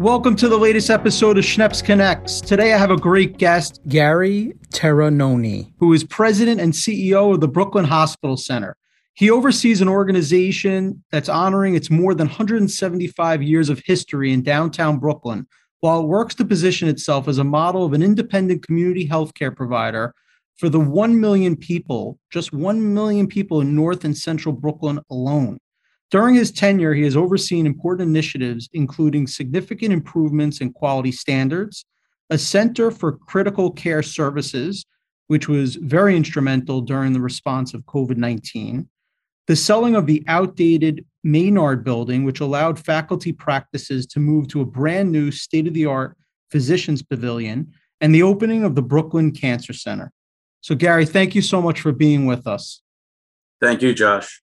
Welcome to the latest episode of Schneps Connects. Today I have a great guest, Gary Terrinoni, who is president and CEO of the Brooklyn Hospital Center. He oversees an organization that's honoring its more than 175 years of history in downtown Brooklyn, while it works to position itself as a model of an independent community healthcare provider for the 1 million people, just 1 million people in North and Central Brooklyn alone. During his tenure, he has overseen important initiatives, including significant improvements in quality standards, a center for critical care services, which was very instrumental during the response of COVID 19, the selling of the outdated Maynard building, which allowed faculty practices to move to a brand new state of the art physicians pavilion, and the opening of the Brooklyn Cancer Center. So, Gary, thank you so much for being with us. Thank you, Josh.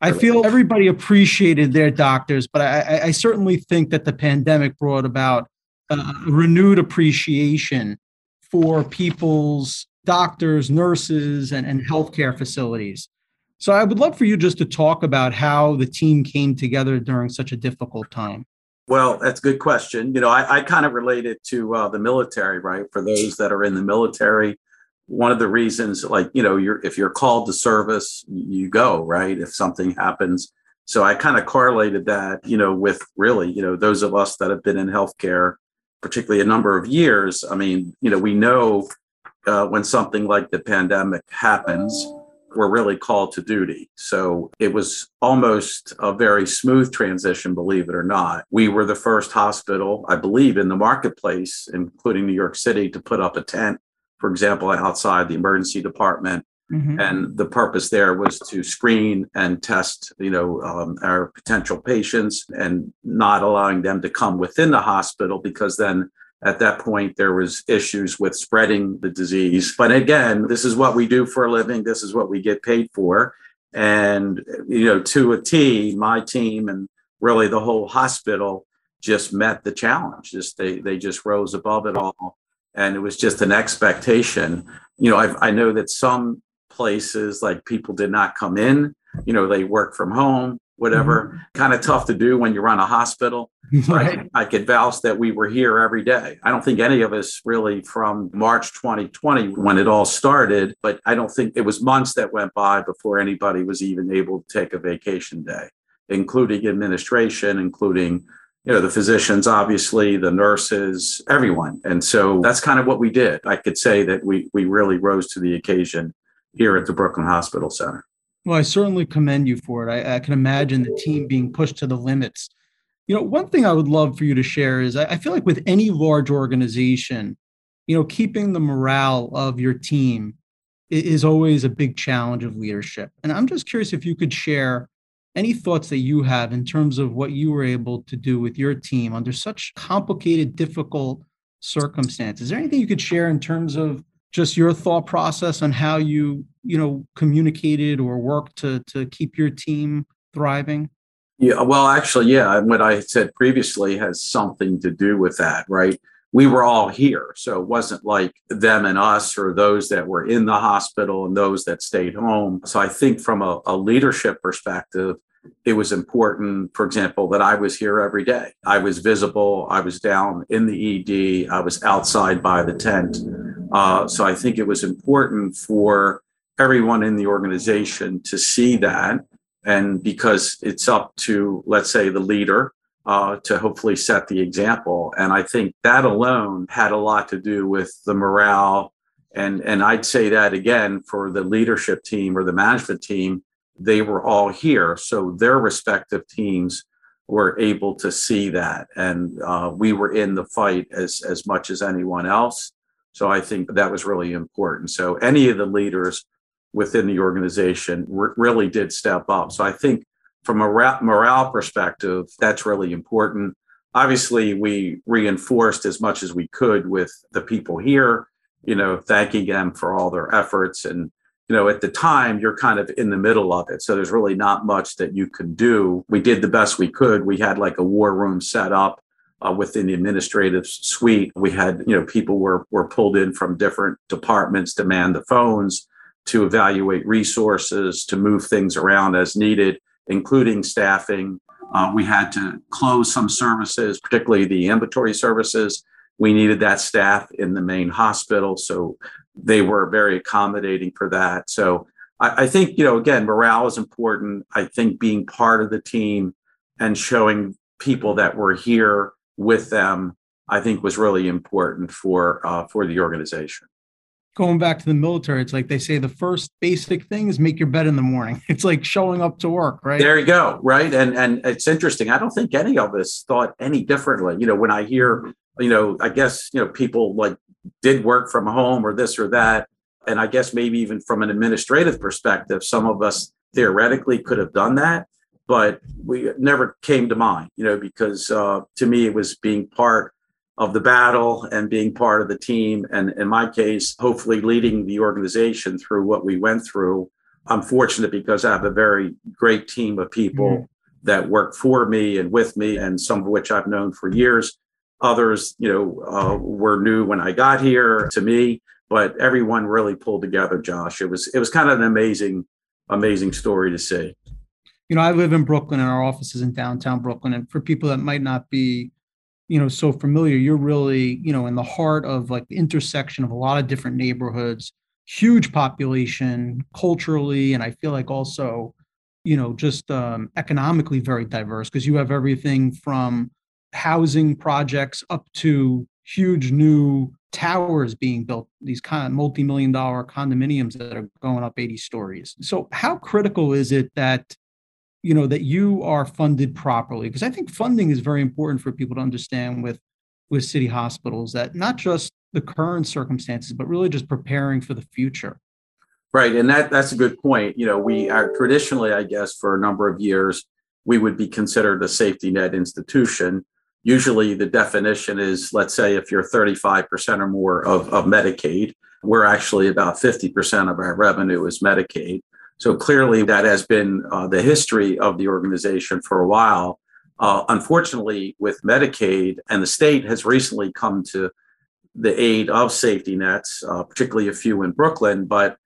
I feel everybody appreciated their doctors, but I, I certainly think that the pandemic brought about a renewed appreciation for people's doctors, nurses, and, and healthcare facilities. So I would love for you just to talk about how the team came together during such a difficult time. Well, that's a good question. You know, I, I kind of relate it to uh, the military, right? For those that are in the military, one of the reasons like you know you're if you're called to service you go right if something happens. So i kind of correlated that you know with really you know those of us that have been in healthcare particularly a number of years i mean you know we know uh, when something like the pandemic happens we're really called to duty. So it was almost a very smooth transition believe it or not. We were the first hospital i believe in the marketplace including new york city to put up a tent for example, outside the emergency department. Mm-hmm. And the purpose there was to screen and test, you know, um, our potential patients and not allowing them to come within the hospital because then at that point there was issues with spreading the disease. But again, this is what we do for a living. This is what we get paid for. And, you know, to a T, my team and really the whole hospital just met the challenge. Just they they just rose above it all and it was just an expectation. You know, I've, I know that some places like people did not come in. You know, they work from home, whatever. Mm-hmm. Kind of tough to do when you run a hospital. right. I, I could vouch that we were here every day. I don't think any of us really from March 2020 when it all started, but I don't think it was months that went by before anybody was even able to take a vacation day, including administration, including you know the physicians obviously the nurses everyone. And so that's kind of what we did. I could say that we we really rose to the occasion here at the brooklyn hospital center. Well i certainly commend you for it. I, I can imagine the team being pushed to the limits. You know one thing i would love for you to share is I, I feel like with any large organization you know keeping the morale of your team is always a big challenge of leadership. And i'm just curious if you could share any thoughts that you have in terms of what you were able to do with your team under such complicated, difficult circumstances? Is there anything you could share in terms of just your thought process on how you, you know, communicated or worked to to keep your team thriving? Yeah, well, actually, yeah, what I said previously has something to do with that, right? We were all here. So it wasn't like them and us or those that were in the hospital and those that stayed home. So I think from a, a leadership perspective, it was important, for example, that I was here every day. I was visible. I was down in the ED. I was outside by the tent. Uh, so I think it was important for everyone in the organization to see that. And because it's up to, let's say, the leader uh, to hopefully set the example. And I think that alone had a lot to do with the morale. And, and I'd say that again for the leadership team or the management team they were all here. So their respective teams were able to see that. And uh, we were in the fight as, as much as anyone else. So I think that was really important. So any of the leaders within the organization really did step up. So I think from a morale perspective, that's really important. Obviously, we reinforced as much as we could with the people here, you know, thanking them for all their efforts and you know, at the time, you're kind of in the middle of it. So there's really not much that you can do. We did the best we could. We had like a war room set up uh, within the administrative suite. We had, you know, people were, were pulled in from different departments to man the phones, to evaluate resources, to move things around as needed. Including staffing. Uh, we had to close some services, particularly the ambulatory services. We needed that staff in the main hospital. So they were very accommodating for that. So I, I think, you know, again, morale is important. I think being part of the team and showing people that were here with them, I think was really important for uh, for the organization going back to the military, it's like they say the first basic thing is make your bed in the morning. It's like showing up to work, right? There you go, right? And and it's interesting. I don't think any of us thought any differently. You know, when I hear, you know, I guess you know people like did work from home or this or that, and I guess maybe even from an administrative perspective, some of us theoretically could have done that, but we never came to mind. You know, because uh, to me it was being part of the battle and being part of the team. And in my case, hopefully leading the organization through what we went through. I'm fortunate because I have a very great team of people mm-hmm. that work for me and with me, and some of which I've known for years. Others, you know, uh, were new when I got here to me, but everyone really pulled together. Josh, it was it was kind of an amazing, amazing story to see. You know, I live in Brooklyn, and our office is in downtown Brooklyn. And for people that might not be you know so familiar you're really you know in the heart of like the intersection of a lot of different neighborhoods huge population culturally and i feel like also you know just um, economically very diverse because you have everything from housing projects up to huge new towers being built these kind of multi-million dollar condominiums that are going up 80 stories. So how critical is it that you know that you are funded properly because i think funding is very important for people to understand with with city hospitals that not just the current circumstances but really just preparing for the future. Right and that that's a good point you know we are traditionally i guess for a number of years we would be considered a safety net institution. Usually the definition is let's say if you're 35% or more of, of medicaid we're actually about 50% of our revenue is medicaid so clearly, that has been uh, the history of the organization for a while. Uh, unfortunately, with Medicaid, and the state has recently come to the aid of safety nets, uh, particularly a few in Brooklyn, but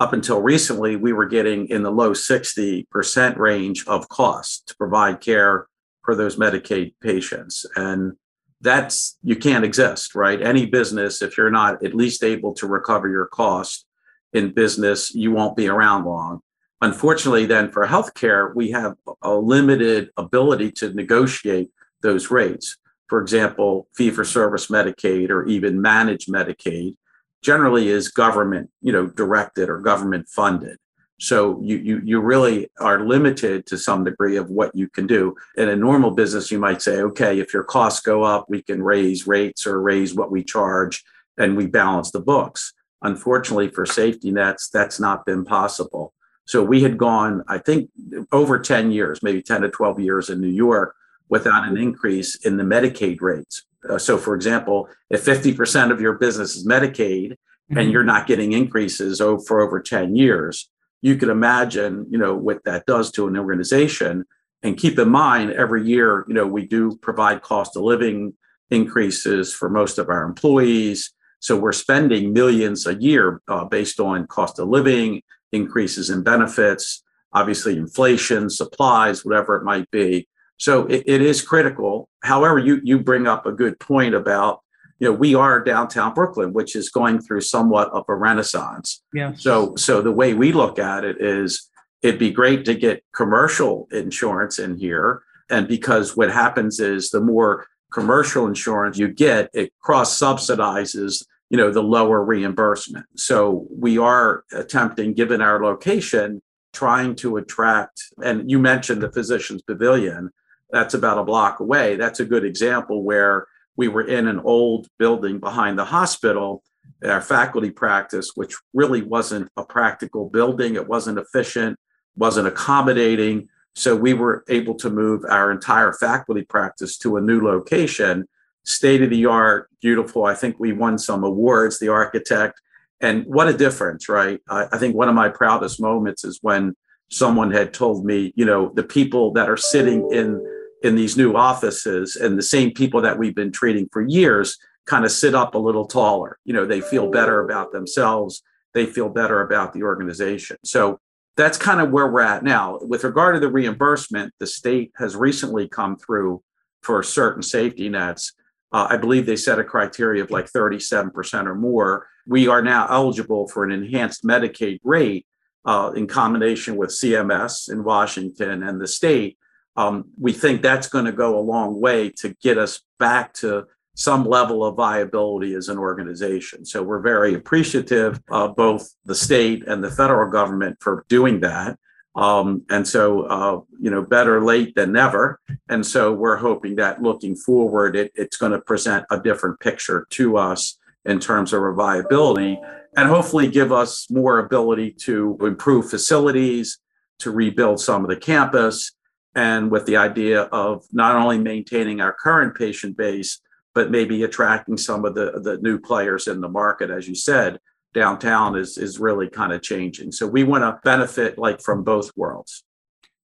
up until recently, we were getting in the low 60% range of cost to provide care for those Medicaid patients. And that's, you can't exist, right? Any business, if you're not at least able to recover your cost, in business, you won't be around long. Unfortunately, then for healthcare, we have a limited ability to negotiate those rates. For example, fee for service Medicaid or even managed Medicaid generally is government, you know, directed or government funded. So you, you you really are limited to some degree of what you can do. In a normal business, you might say, okay, if your costs go up, we can raise rates or raise what we charge, and we balance the books. Unfortunately, for safety nets, that's not been possible. So we had gone, I think, over 10 years, maybe 10 to 12 years in New York without an increase in the Medicaid rates. Uh, so, for example, if 50% of your business is Medicaid mm-hmm. and you're not getting increases over, for over 10 years, you could imagine, you know, what that does to an organization. And keep in mind, every year, you know, we do provide cost of living increases for most of our employees. So we're spending millions a year uh, based on cost of living, increases in benefits, obviously inflation, supplies, whatever it might be. So it, it is critical. However, you you bring up a good point about you know we are downtown Brooklyn, which is going through somewhat of a renaissance. Yeah. So so the way we look at it is it'd be great to get commercial insurance in here, and because what happens is the more commercial insurance you get, it cross subsidizes you know the lower reimbursement. So we are attempting, given our location, trying to attract. And you mentioned the Physicians Pavilion. That's about a block away. That's a good example where we were in an old building behind the hospital, our faculty practice, which really wasn't a practical building. It wasn't efficient, wasn't accommodating. So we were able to move our entire faculty practice to a new location, state of the art, beautiful. I think we won some awards, the architect. And what a difference, right? I, I think one of my proudest moments is when someone had told me, you know, the people that are sitting in in these new offices and the same people that we've been treating for years kind of sit up a little taller. You know, they feel better mm. about themselves. They feel better about the organization. So that's kind of where we're at now. With regard to the reimbursement, the state has recently come through for certain safety nets. Uh, I believe they set a criteria of like 37% or more. We are now eligible for an enhanced Medicaid rate uh, in combination with CMS in Washington and the state. Um, we think that's going to go a long way to get us back to some level of viability as an organization. So we're very appreciative of both the state and the federal government for doing that. Um, and so, uh, you know, better late than never. And so we're hoping that looking forward, it, it's going to present a different picture to us in terms of viability and hopefully give us more ability to improve facilities, to rebuild some of the campus, and with the idea of not only maintaining our current patient base, but maybe attracting some of the, the new players in the market. As you said, downtown is, is really kind of changing. So we want to benefit like from both worlds.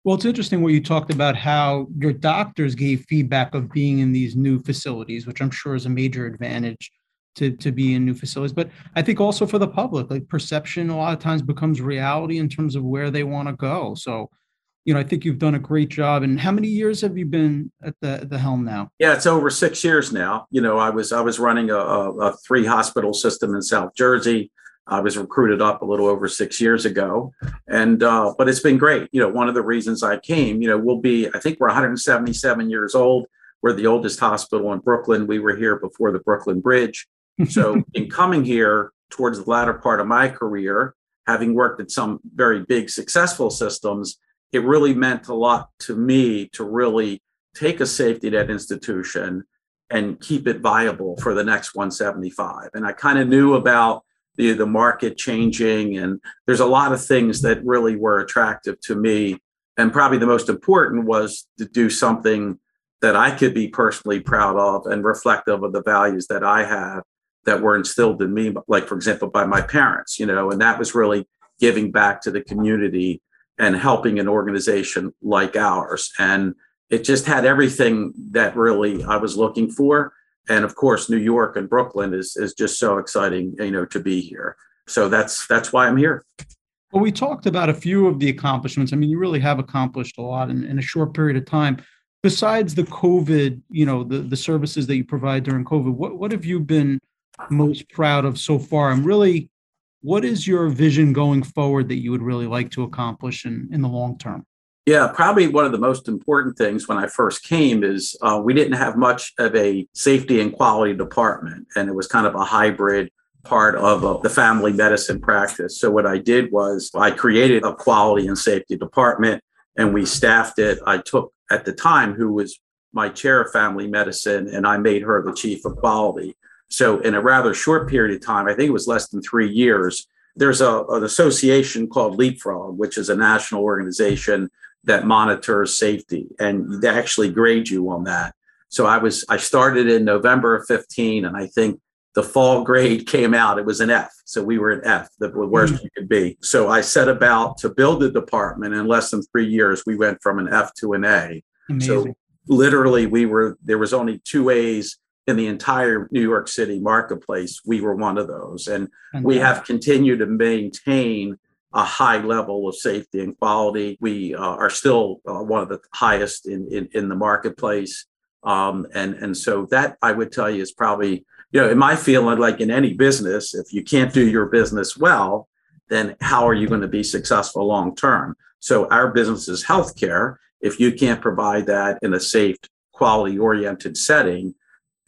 Well, it's interesting what you talked about how your doctors gave feedback of being in these new facilities, which I'm sure is a major advantage to, to be in new facilities. But I think also for the public, like perception a lot of times becomes reality in terms of where they want to go. So you know, I think you've done a great job. And how many years have you been at the the helm now? Yeah, it's over six years now. You know, I was I was running a, a, a three hospital system in South Jersey. I was recruited up a little over six years ago, and uh, but it's been great. You know, one of the reasons I came, you know, we'll be I think we're 177 years old. We're the oldest hospital in Brooklyn. We were here before the Brooklyn Bridge. So in coming here towards the latter part of my career, having worked at some very big successful systems it really meant a lot to me to really take a safety net institution and keep it viable for the next 175. And I kind of knew about the, the market changing, and there's a lot of things that really were attractive to me. And probably the most important was to do something that I could be personally proud of and reflective of the values that I have that were instilled in me, like, for example, by my parents, you know, and that was really giving back to the community and helping an organization like ours. And it just had everything that really I was looking for. And of course, New York and Brooklyn is is just so exciting, you know, to be here. So that's that's why I'm here. Well, we talked about a few of the accomplishments. I mean, you really have accomplished a lot in, in a short period of time. Besides the COVID, you know, the, the services that you provide during COVID, what, what have you been most proud of so far? I'm really what is your vision going forward that you would really like to accomplish in, in the long term? Yeah, probably one of the most important things when I first came is uh, we didn't have much of a safety and quality department, and it was kind of a hybrid part of uh, the family medicine practice. So, what I did was I created a quality and safety department and we staffed it. I took at the time who was my chair of family medicine and I made her the chief of quality. So, in a rather short period of time, I think it was less than three years, there's a, an association called Leapfrog, which is a national organization that monitors safety, and they actually grade you on that. So I was I started in November of 15, and I think the fall grade came out. It was an F, so we were an F, the worst mm-hmm. you could be. So I set about to build the department. In less than three years, we went from an F to an A. Amazing. So literally, we were there was only two A's in the entire New York City marketplace, we were one of those. And okay. we have continued to maintain a high level of safety and quality. We uh, are still uh, one of the highest in, in, in the marketplace. Um, and, and so that I would tell you is probably, you know, in my feeling, like in any business, if you can't do your business well, then how are you going to be successful long term? So our business is healthcare. If you can't provide that in a safe, quality oriented setting,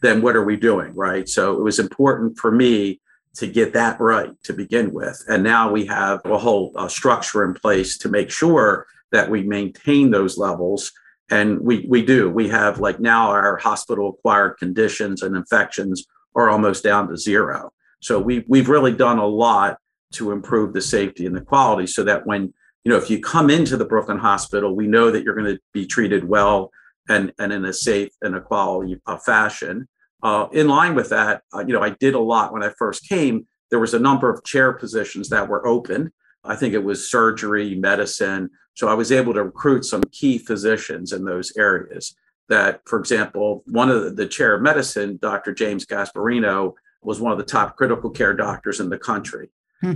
then what are we doing? Right. So it was important for me to get that right to begin with. And now we have a whole uh, structure in place to make sure that we maintain those levels. And we, we do. We have like now our hospital acquired conditions and infections are almost down to zero. So we, we've really done a lot to improve the safety and the quality so that when, you know, if you come into the Brooklyn Hospital, we know that you're going to be treated well and, and in a safe and a quality uh, fashion. Uh, in line with that, uh, you know, I did a lot when I first came. There was a number of chair positions that were open. I think it was surgery, medicine. So I was able to recruit some key physicians in those areas. That, for example, one of the, the chair of medicine, Dr. James Gasperino, was one of the top critical care doctors in the country. Hmm.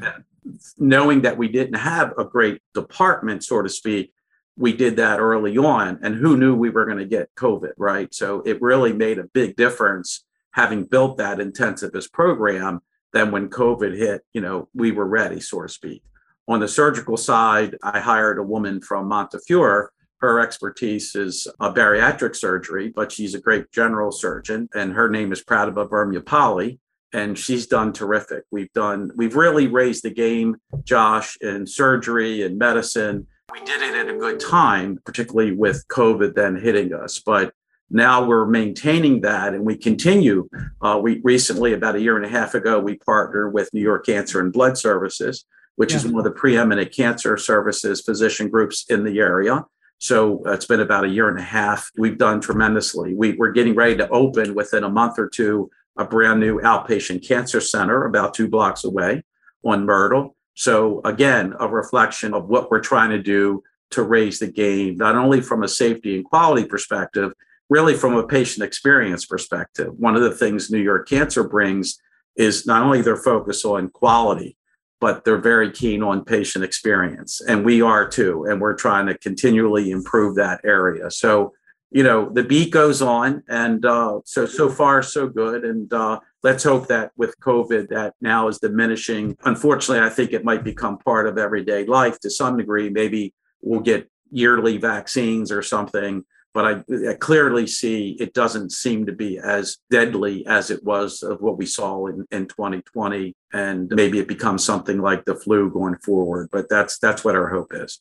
knowing that we didn't have a great department, so to speak, we did that early on. And who knew we were going to get COVID, right? So it really made a big difference having built that intensivist program. Then when COVID hit, you know, we were ready, so to speak. On the surgical side, I hired a woman from Montefiore. Her expertise is a bariatric surgery, but she's a great general surgeon, and her name is Pratibha Vemulapalli and she's done terrific. We've done, we've really raised the game, Josh, in surgery and medicine. We did it at a good time, particularly with COVID then hitting us. But now we're maintaining that and we continue. Uh, we recently, about a year and a half ago, we partnered with New York Cancer and Blood Services, which yeah. is one of the preeminent cancer services physician groups in the area. So uh, it's been about a year and a half. We've done tremendously. We, we're getting ready to open within a month or two a brand new outpatient cancer center about two blocks away on Myrtle. So, again, a reflection of what we're trying to do to raise the game, not only from a safety and quality perspective, really from a patient experience perspective. One of the things New York Cancer brings is not only their focus on quality, but they're very keen on patient experience. And we are too. And we're trying to continually improve that area. So, you know the beat goes on and uh, so so far so good. And uh, let's hope that with covid that now is diminishing. Unfortunately i think it might become part of everyday life to some degree. Maybe we'll get yearly vaccines or something but I, I clearly see it doesn't seem to be as deadly as it was of what we saw in, in 2020 and maybe it becomes something like the flu going forward but that's that's what our hope is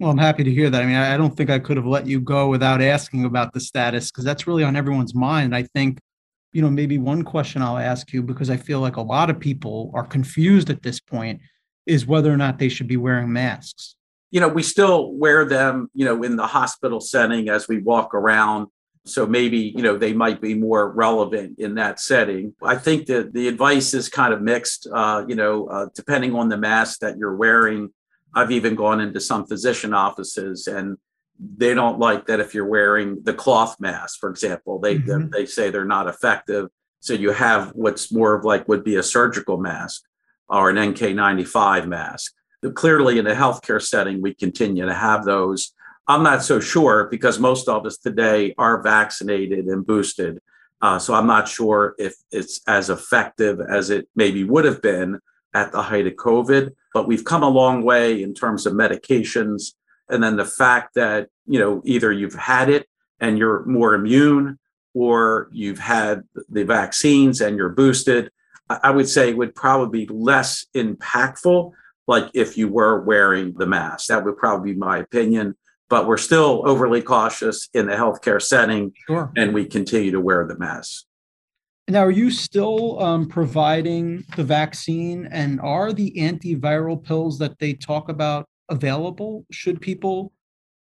well, I'm happy to hear that. I mean, I don't think I could have let you go without asking about the status because that's really on everyone's mind. I think, you know, maybe one question I'll ask you because I feel like a lot of people are confused at this point is whether or not they should be wearing masks. You know, we still wear them, you know, in the hospital setting as we walk around. So maybe, you know, they might be more relevant in that setting. I think that the advice is kind of mixed, uh, you know, uh, depending on the mask that you're wearing I've even gone into some physician offices and they don't like that if you're wearing the cloth mask, for example, they mm-hmm. they say they're not effective. So you have what's more of like would be a surgical mask or an NK95 mask. Clearly, in a healthcare setting, we continue to have those. I'm not so sure because most of us today are vaccinated and boosted. Uh, so I'm not sure if it's as effective as it maybe would have been at the height of COVID, but we've come a long way in terms of medications. And then the fact that, you know, either you've had it and you're more immune or you've had the vaccines and you're boosted, I would say would probably be less impactful, like if you were wearing the mask. That would probably be my opinion. But we're still overly cautious in the healthcare setting, sure. and we continue to wear the mask. Now, are you still um, providing the vaccine and are the antiviral pills that they talk about available should people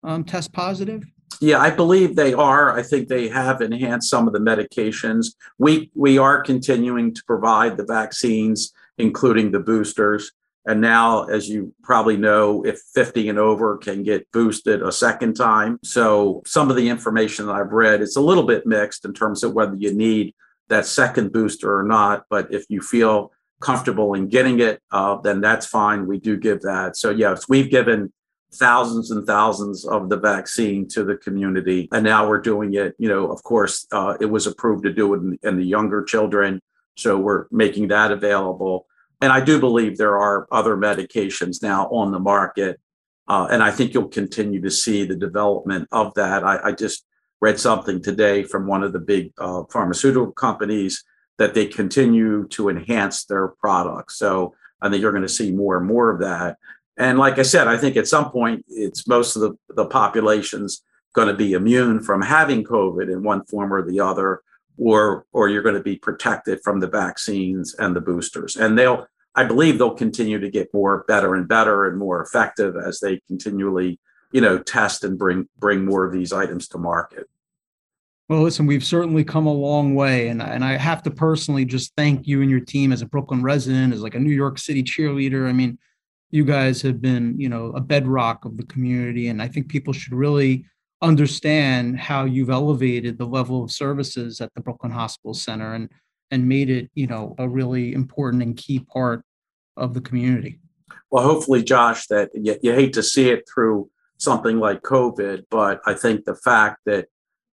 um, test positive? Yeah, I believe they are. I think they have enhanced some of the medications. We we are continuing to provide the vaccines, including the boosters. And now, as you probably know, if 50 and over can get boosted a second time. So some of the information that I've read, it's a little bit mixed in terms of whether you need that second booster or not. But if you feel comfortable in getting it, uh, then that's fine. We do give that. So, yes, we've given thousands and thousands of the vaccine to the community. And now we're doing it. You know, of course, uh, it was approved to do it in, in the younger children. So we're making that available. And I do believe there are other medications now on the market. Uh, and I think you'll continue to see the development of that. I, I just read something today from one of the big uh, pharmaceutical companies that they continue to enhance their products. So I think you're going to see more and more of that. And like I said, I think at some point it's most of the, the population's going to be immune from having COVID in one form or the other, or or you're going to be protected from the vaccines and the boosters. And they'll, I believe they'll continue to get more better and better and more effective as they continually you know test and bring bring more of these items to market. Well listen we've certainly come a long way and, and i have to personally just thank you and your team as a brooklyn resident as like a new york city cheerleader. I mean you guys have been you know a bedrock of the community and i think people should really understand how you've elevated the level of services at the brooklyn hospital center and and made it you know a really important and key part of the community. Well, hopefully, Josh, that you, you hate to see it through something like COVID, but I think the fact that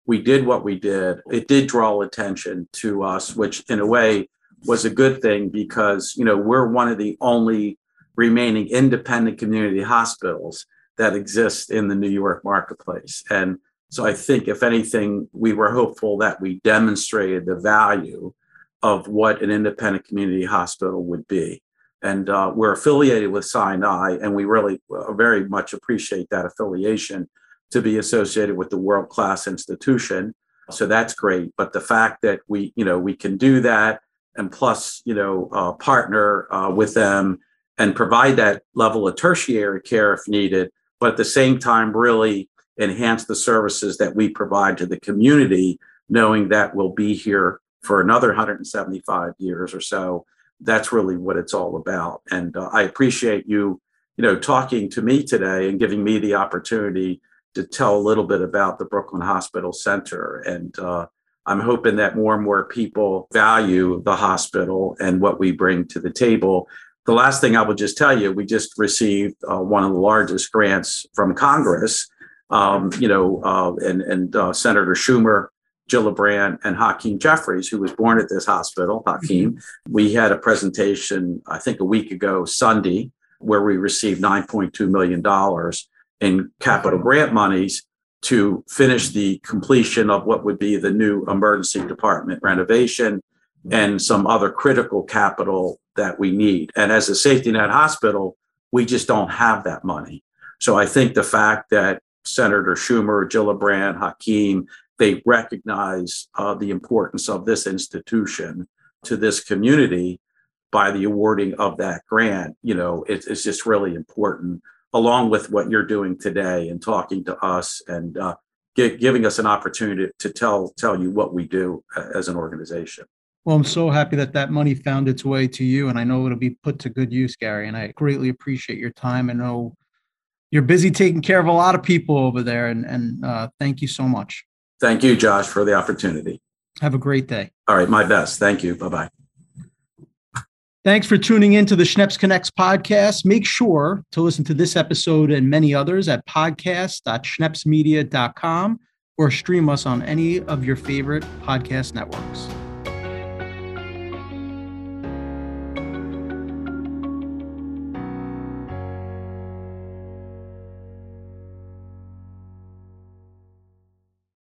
we did what we did, it did draw attention to us, which in a way was a good thing because, you know, we're one of the only remaining independent community hospitals that exist in the New York marketplace. And so I think, if anything, we were hopeful that we demonstrated the value of what an independent community hospital would be. And uh, we're affiliated with Sinai, and we really uh, very much appreciate that affiliation to be associated with the world class institution. So that's great. But the fact that we, you know, we can do that, and plus, you know, uh, partner uh, with them and provide that level of tertiary care if needed, but at the same time, really enhance the services that we provide to the community, knowing that we'll be here for another 175 years or so. That's really what it's all about. And uh, I appreciate you, you know, talking to me today and giving me the opportunity to tell a little bit about the Brooklyn Hospital Center. And uh, I'm hoping that more and more people value the hospital and what we bring to the table. The last thing I will just tell you, we just received uh, one of the largest grants from Congress. Um, you know, uh, and and uh, Senator Schumer, Gillibrand, and Hakeem Jeffries, who was born at this hospital. Mm-hmm. Hakeem, we had a presentation, I think, a week ago, Sunday, where we received 9.2 million dollars in capital grant monies to finish the completion of what would be the new emergency department renovation and some other critical capital that we need. And as a safety net hospital, we just don't have that money. So I think the fact that Senator Schumer, Gillibrand, Hakeem, they recognize uh, the importance of this institution to this community by the awarding of that grant, you know, it, it's just really important along with what you're doing today and talking to us and uh, giving us an opportunity to tell tell you what we do uh, as an organization. Well, I'm so happy that that money found its way to you, and I know it'll be put to good use, Gary. And I greatly appreciate your time. I know you're busy taking care of a lot of people over there, and and uh, thank you so much. Thank you, Josh, for the opportunity. Have a great day. All right, my best. Thank you. Bye bye. Thanks for tuning in to the Schneps Connects podcast. Make sure to listen to this episode and many others at podcast.schnepsmedia.com or stream us on any of your favorite podcast networks.